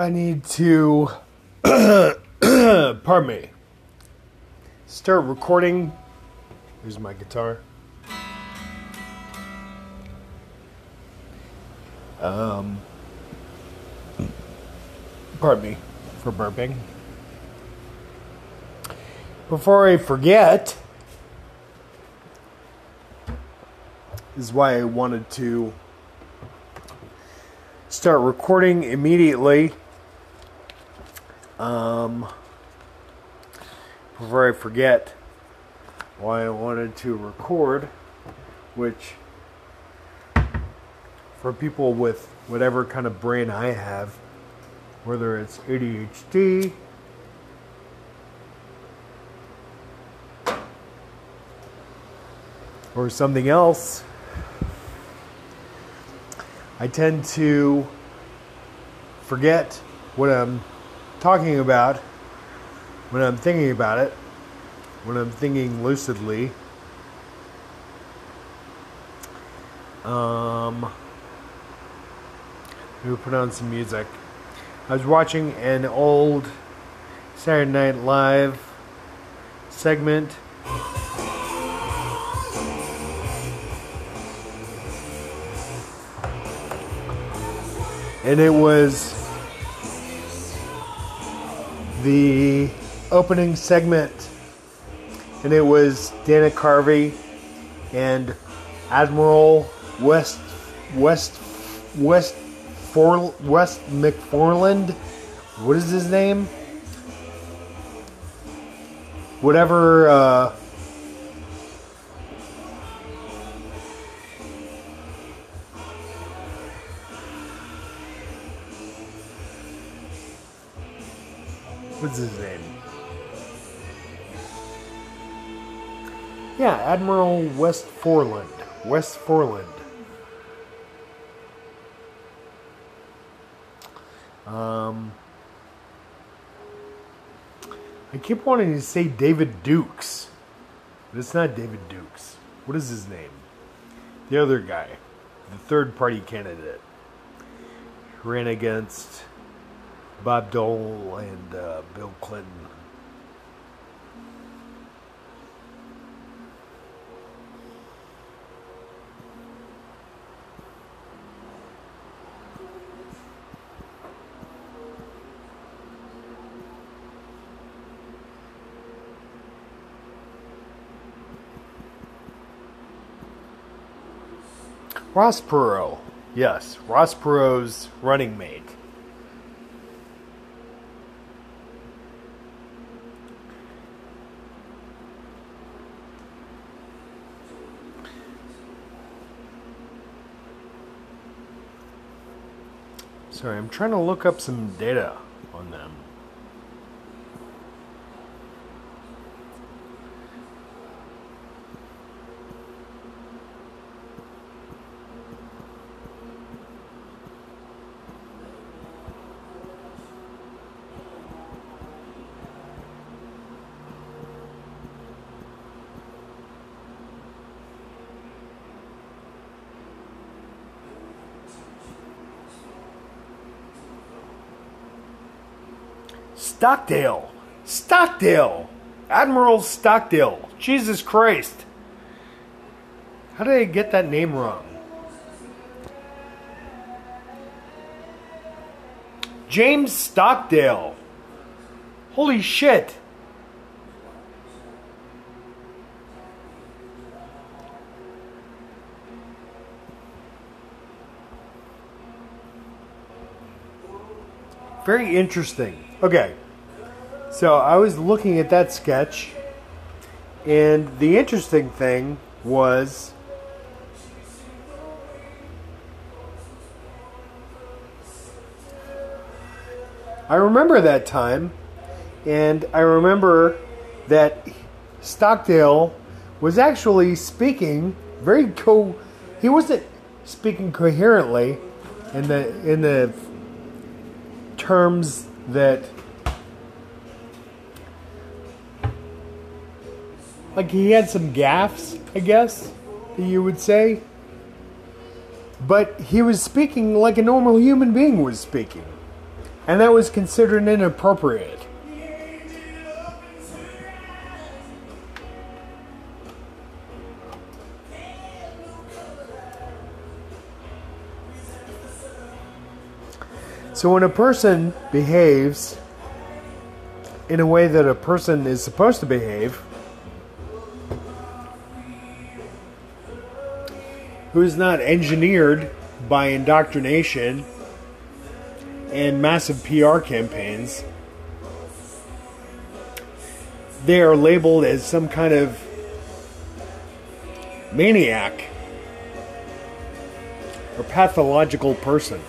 I need to, pardon me, start recording. Here's my guitar. Um, pardon me for burping. Before I forget, is why I wanted to start recording immediately. Um, before I forget why I wanted to record, which for people with whatever kind of brain I have, whether it's ADHD, or something else, I tend to forget what I'm talking about when I'm thinking about it, when I'm thinking lucidly. Um, we put on some music. I was watching an old Saturday Night Live segment. And it was the opening segment. And it was Dana Carvey and Admiral West West West For, West McFarland. What is his name? Whatever. Uh, Yeah, Admiral West Forland. West Forland. Um, I keep wanting to say David Dukes, but it's not David Dukes. What is his name? The other guy, the third party candidate, ran against Bob Dole and uh, Bill Clinton. Ross Perot. Yes, Ross Perot's running mate. Sorry, I'm trying to look up some data on them. Stockdale. Stockdale. Admiral Stockdale. Jesus Christ. How did I get that name wrong? James Stockdale. Holy shit. Very interesting. Okay. So I was looking at that sketch, and the interesting thing was I remember that time, and I remember that Stockdale was actually speaking very co. He wasn't speaking coherently in the in the terms that like he had some gaffes, I guess you would say. But he was speaking like a normal human being was speaking. And that was considered inappropriate. So when a person behaves in a way that a person is supposed to behave, who is not engineered by indoctrination and massive PR campaigns, they are labeled as some kind of maniac or pathological person.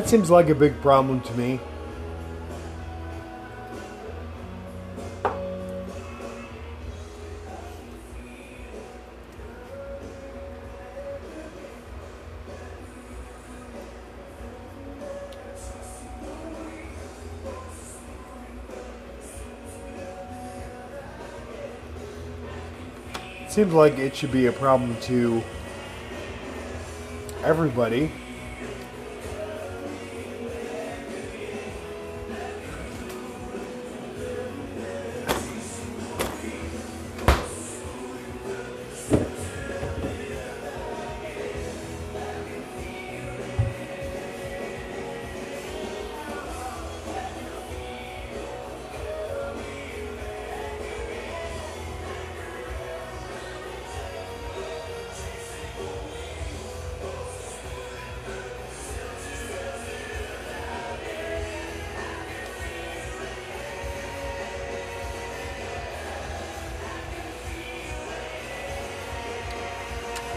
That seems like a big problem to me. Seems like it should be a problem to everybody.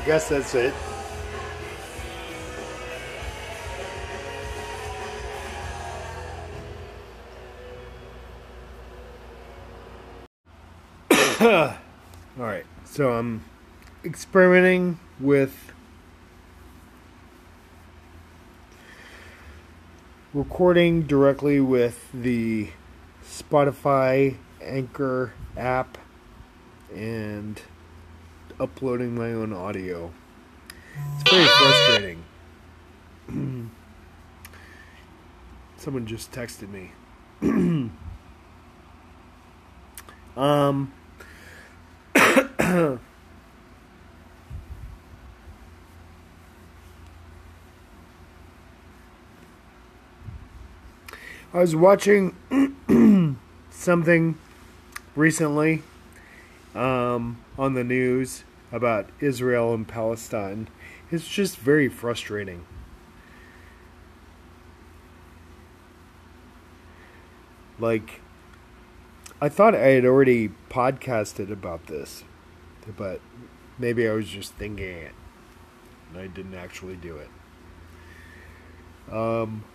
I guess that's it. All right, so I'm experimenting with recording directly with the Spotify Anchor app and uploading my own audio. It's very frustrating. Someone just texted me. um I was watching something recently um, on the news about Israel and Palestine. It's just very frustrating. Like, I thought I had already podcasted about this, but maybe I was just thinking it. And I didn't actually do it. Um,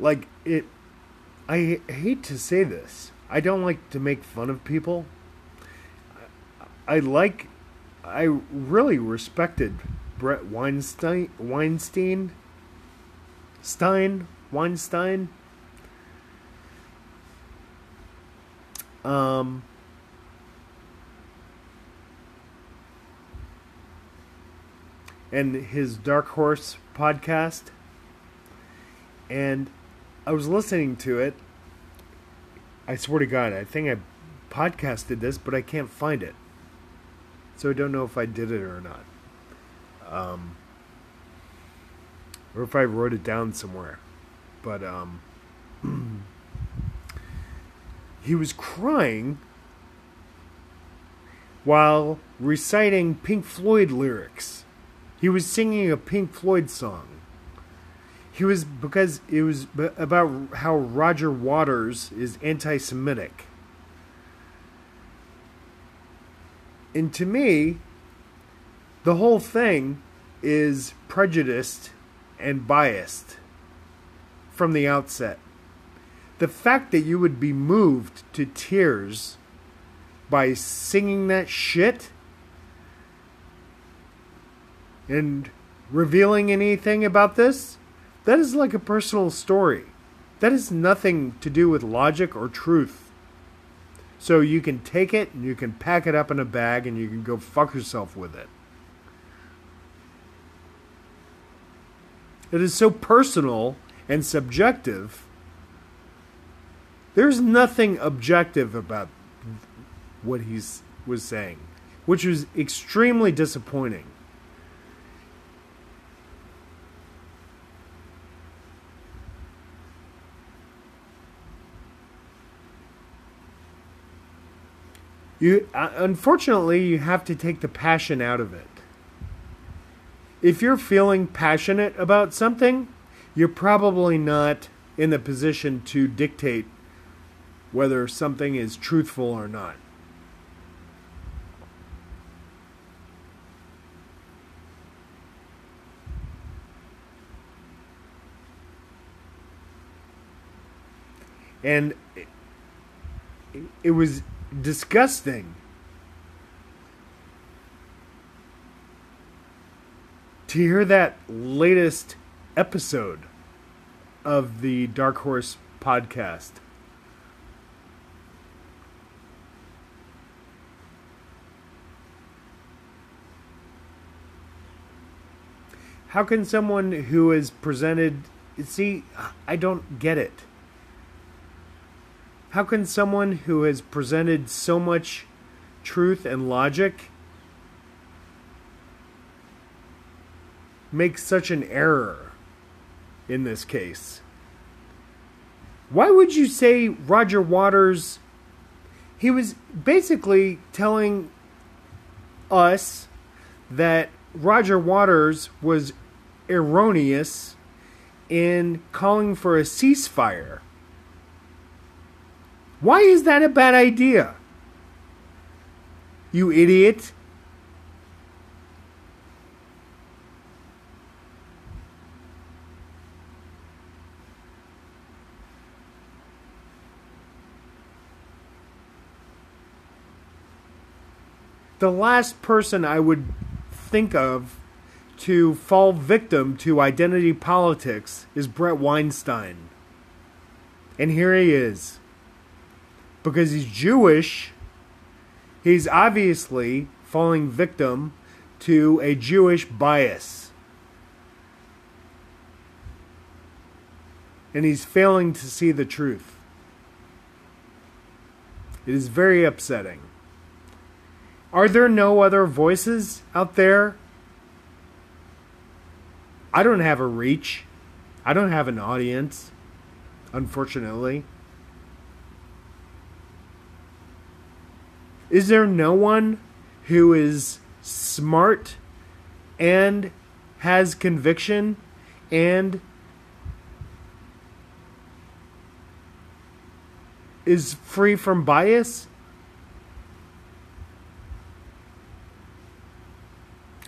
like it I hate to say this. I don't like to make fun of people. I like I really respected Bret Weinstein Weinstein Stein Weinstein um and his Dark Horse podcast and I was listening to it. I swear to God, I think I podcasted this, but I can't find it. So I don't know if I did it or not. Um, or if I wrote it down somewhere. But um, he was crying while reciting Pink Floyd lyrics. He was singing a Pink Floyd song. He was because it was about how Roger Waters is anti-Semitic. And to me, the whole thing is prejudiced and biased from the outset. The fact that you would be moved to tears by singing that shit and revealing anything about this, that is like a personal story. That has nothing to do with logic or truth. So you can take it and you can pack it up in a bag and you can go fuck yourself with it. It is so personal and subjective. There's nothing objective about what he was saying, which was extremely disappointing. You uh, unfortunately you have to take the passion out of it. If you're feeling passionate about something, you're probably not in the position to dictate whether something is truthful or not. And it was disgusting. To hear that latest episode of the Dark Horse podcast. How can someone who is presented see I don't get it. How can someone who has presented so much truth and logic make such an error in this case? Why would you say Roger Waters? He was basically telling us that Roger Waters was erroneous in calling for a ceasefire why is that a bad idea? You idiot. The last person I would think of to fall victim to identity politics is Bret Weinstein. And here he is because he's Jewish, he's obviously falling victim to a Jewish bias. And he's failing to see the truth. It is very upsetting. Are there no other voices out there? I don't have a reach. I don't have an audience, unfortunately. Is there no one who is smart and has conviction and is free from bias?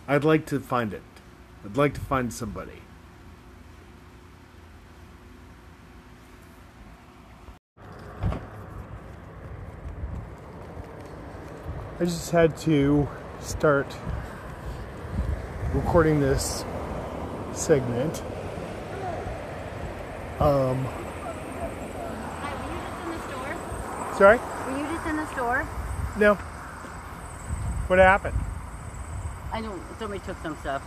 I'd like to find it. I'd like to find somebody. I just had to start recording this segment. Um, Hi, were you just in the store? sorry? Were you just in the store? No. What happened? I know somebody took some stuff.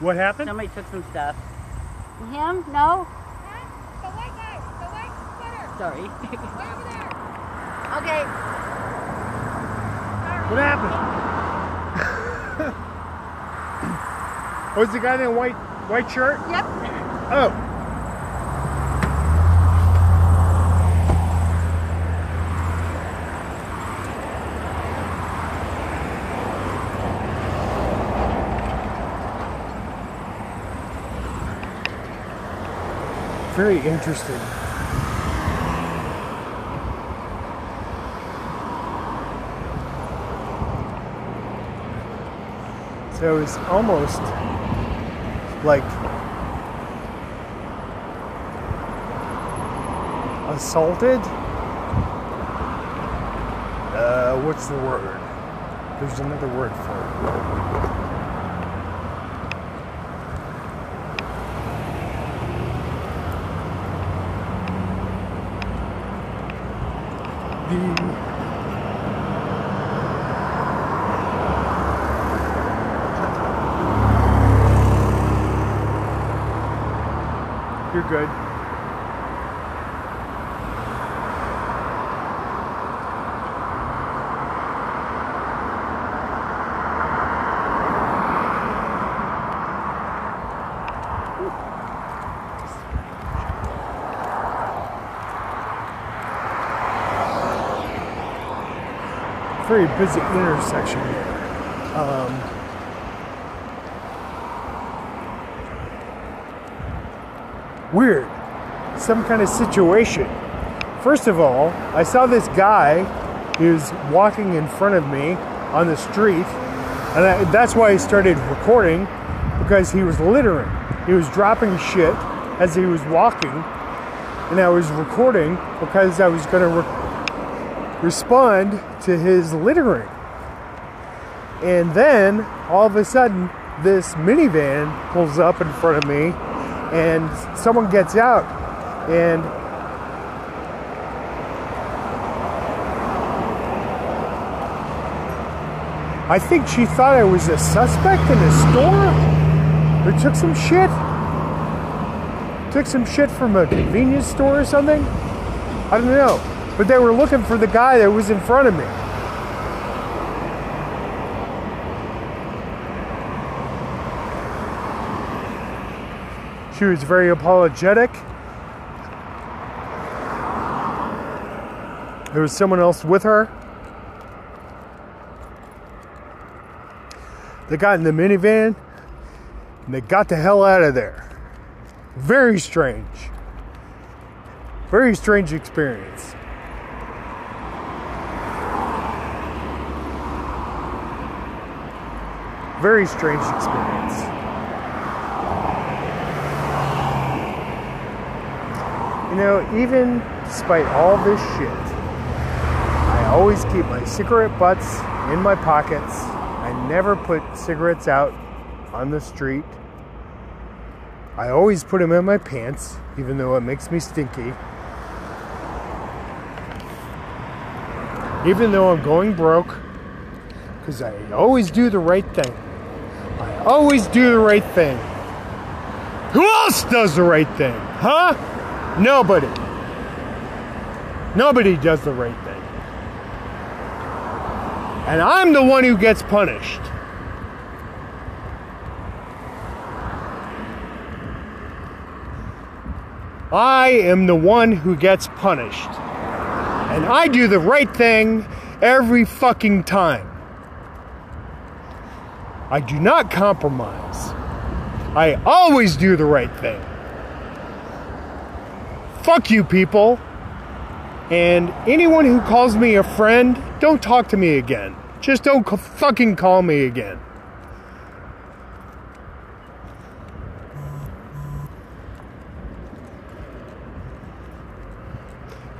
What happened? Somebody took some stuff. Him? No? The white guy, the white sweater, Sorry. way over there. okay. What happened? oh, the guy in the white white shirt? Yep. Oh. Very interesting. So was almost like assaulted. Uh, what's the word? There's another word for it. You're good. Very busy intersection. Um, weird. Some kind of situation. First of all, I saw this guy was walking in front of me on the street, and I, that's why I started recording because he was littering. He was dropping shit as he was walking, and I was recording because I was going to re- respond to his littering. And then all of a sudden, this minivan pulls up in front of me, and someone gets out, and I think she thought I was a suspect in a store or took some shit. Took some shit from a convenience store or something. I don't know. But they were looking for the guy that was in front of me. She was very apologetic. There was someone else with her. They got in the minivan and they got the hell out of there. Very strange. Very strange experience. Very strange experience. You know, even despite all this shit, I always keep my cigarette butts in my pockets. I never put cigarettes out on the street. I always put them in my pants, even though it makes me stinky. Even though I'm going broke, because I always do the right thing. I always do the right thing. Who else does the right thing? Huh? Nobody. Nobody does the right thing. And I'm the one who gets punished. I am the one who gets punished. And I do the right thing every fucking time. I do not compromise. I always do the right thing. Fuck you, people. And anyone who calls me a friend, don't talk to me again. Just don't c- fucking call me again.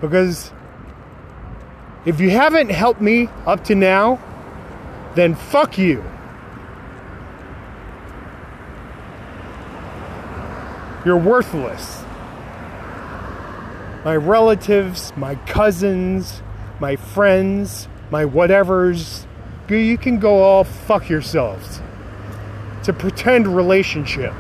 Because if you haven't helped me up to now, then fuck you. You're worthless. My relatives, my cousins, my friends, my whatevers, you- can go all fuck yourselves. It's a pretend relationship.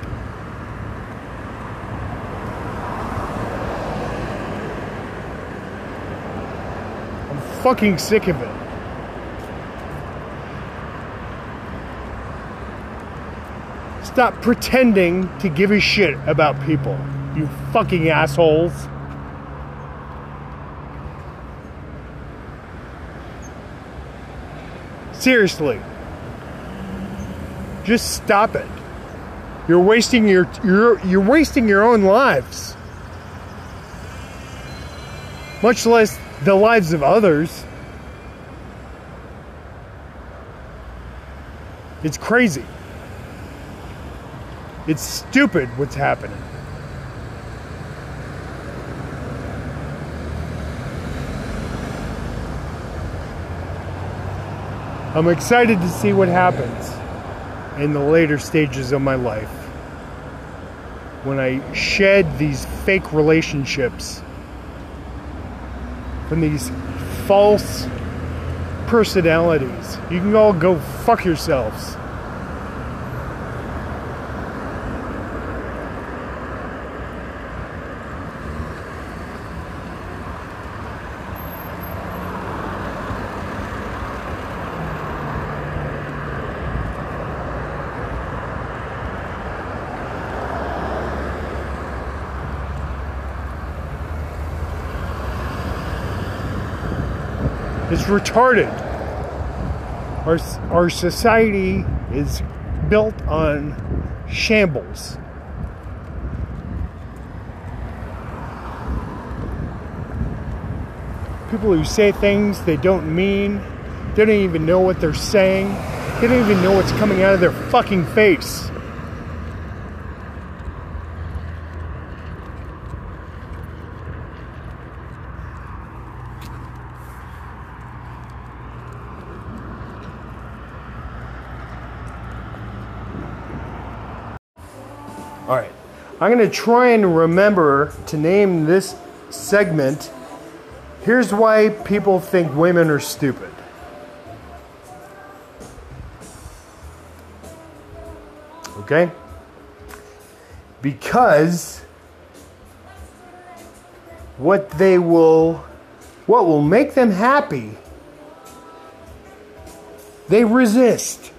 I'm fucking sick of it. Stop pretending to give a shit about people, you fucking assholes. Seriously. Just stop it. You're wasting your you're you're wasting your own lives. Much less the lives of others. It's crazy. It's stupid what's happening. I'm excited to see what happens in the later stages of my life when I shed these fake relationships from these false personalities. You can all go fuck yourselves. It's retarded. Our, our society is built on shambles. People who say things they don't mean, they don't even know what they're saying, they don't even know what's coming out of their fucking face. All right. I'm going to try and remember to name this segment Here's why people think women are stupid. Okay? Because what they will what will make them happy they resist.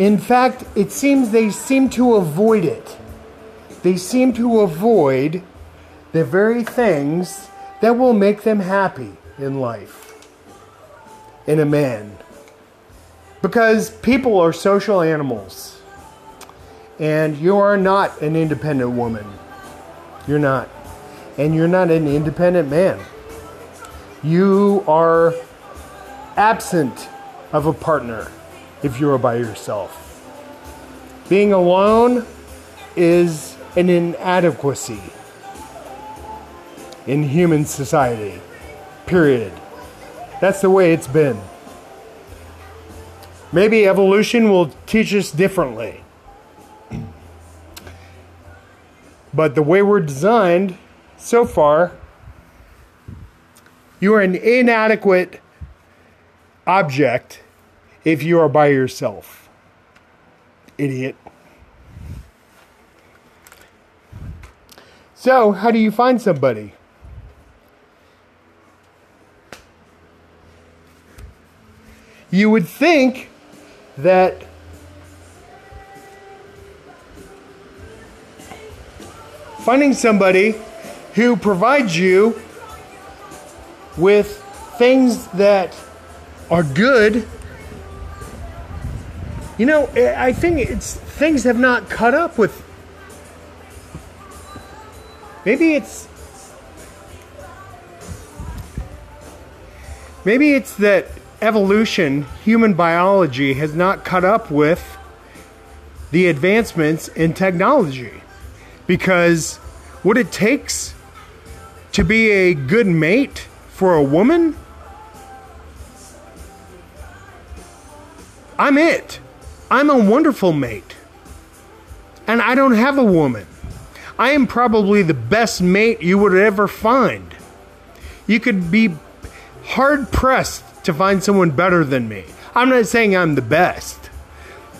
In fact, it seems they seem to avoid it. They seem to avoid the very things that will make them happy in life, in a man. Because people are social animals. And you are not an independent woman. You're not. And you're not an independent man. You are absent of a partner if you are by yourself. Being alone is an inadequacy in human society. Period. That's the way it's been. Maybe evolution will teach us differently. But the way we're designed so far, you are an inadequate object if you are by yourself. Idiot. So, how do you find somebody? You would think that finding somebody who provides you with things that are good you know eh, i think it's things have not caught up with maybe it's maybe it's that evolution human biology has not caught up with the advancements in technology because what it takes to be a good mate for a woman I'm it. I'm a wonderful mate. And I don't have a woman. I am probably the best mate you would ever find. You could be hard pressed to find someone better than me. I'm not saying I'm the best.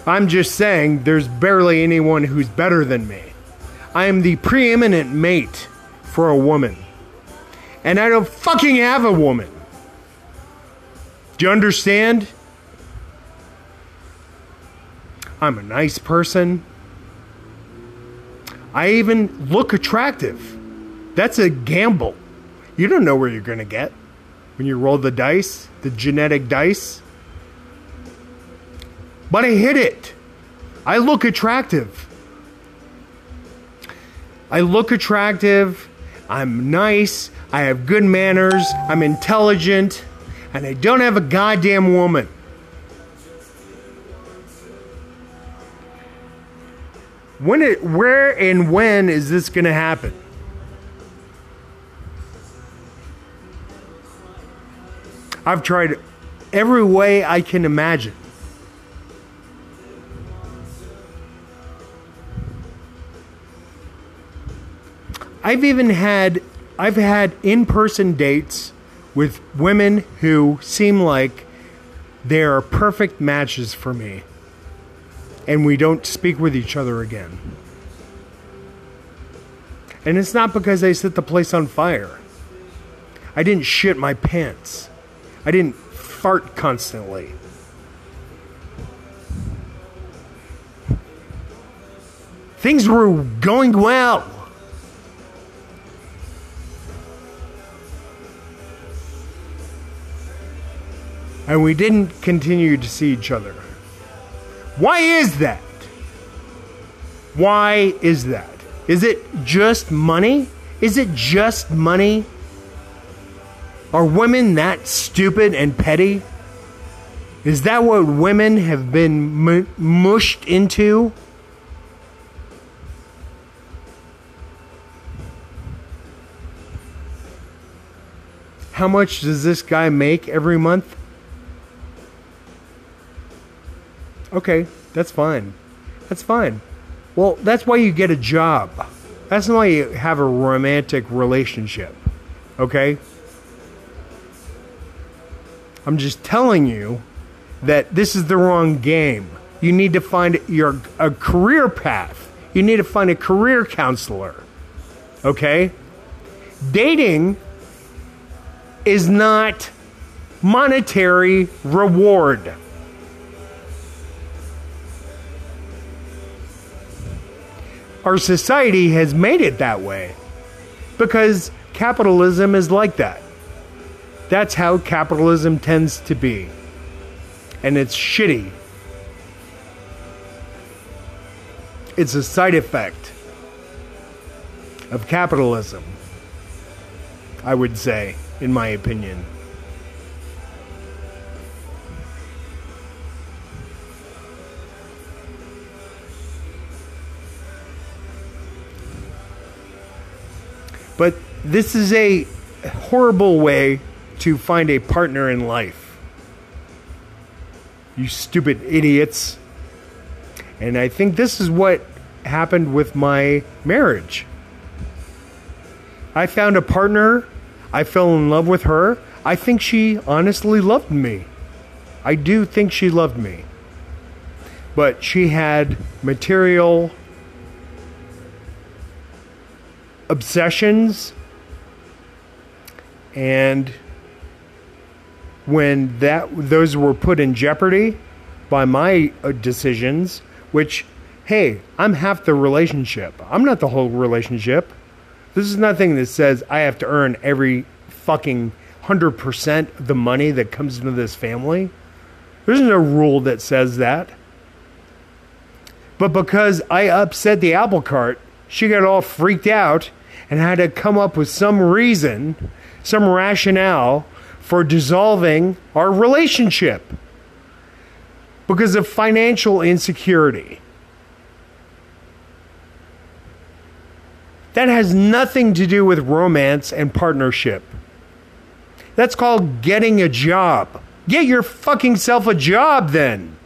I'm just saying there's barely anyone who's better than me. I am the preeminent mate for a woman. And I don't fucking have a woman. Do you understand? I'm a nice person. I even look attractive. That's a gamble. You don't know where you're going to get when you roll the dice, the genetic dice. But I hit it. I look attractive. I look attractive. I'm nice. I have good manners. I'm intelligent. And I don't have a goddamn woman. When it, where and when is this going to happen? I've tried every way I can imagine. I've even had I've had in-person dates with women who seem like they are perfect matches for me. And we don't speak with each other again. And it's not because I set the place on fire. I didn't shit my pants. I didn't fart constantly. Things were going well. And we didn't continue to see each other. Why is that? Why is that? Is it just money? Is it just money? Are women that stupid and petty? Is that what women have been mu- mushed into? How much does this guy make every month? Okay, that's fine. That's fine. Well, that's why you get a job. That's why you have a romantic relationship. Okay? I'm just telling you that this is the wrong game. You need to find your a career path. You need to find a career counselor. Okay? Dating is not monetary reward. Our society has made it that way because capitalism is like that. That's how capitalism tends to be. And it's shitty. It's a side effect of capitalism, I would say, in my opinion. But this is a horrible way to find a partner in life. You stupid idiots. And I think this is what happened with my marriage. I found a partner. I fell in love with her. I think she honestly loved me. I do think she loved me. But she had material obsessions and when that those were put in jeopardy by my uh, decisions which hey i'm half the relationship. I'm not the whole relationship. This is nothing that says i have to earn every fucking 100% of the money that comes into this family. There's no rule that says that. But because i upset the apple cart she got all freaked out and had to come up with some reason some rationale for dissolving our relationship because of financial insecurity. That has nothing to do with romance and partnership. That's called getting a job. Get your fucking self a job then.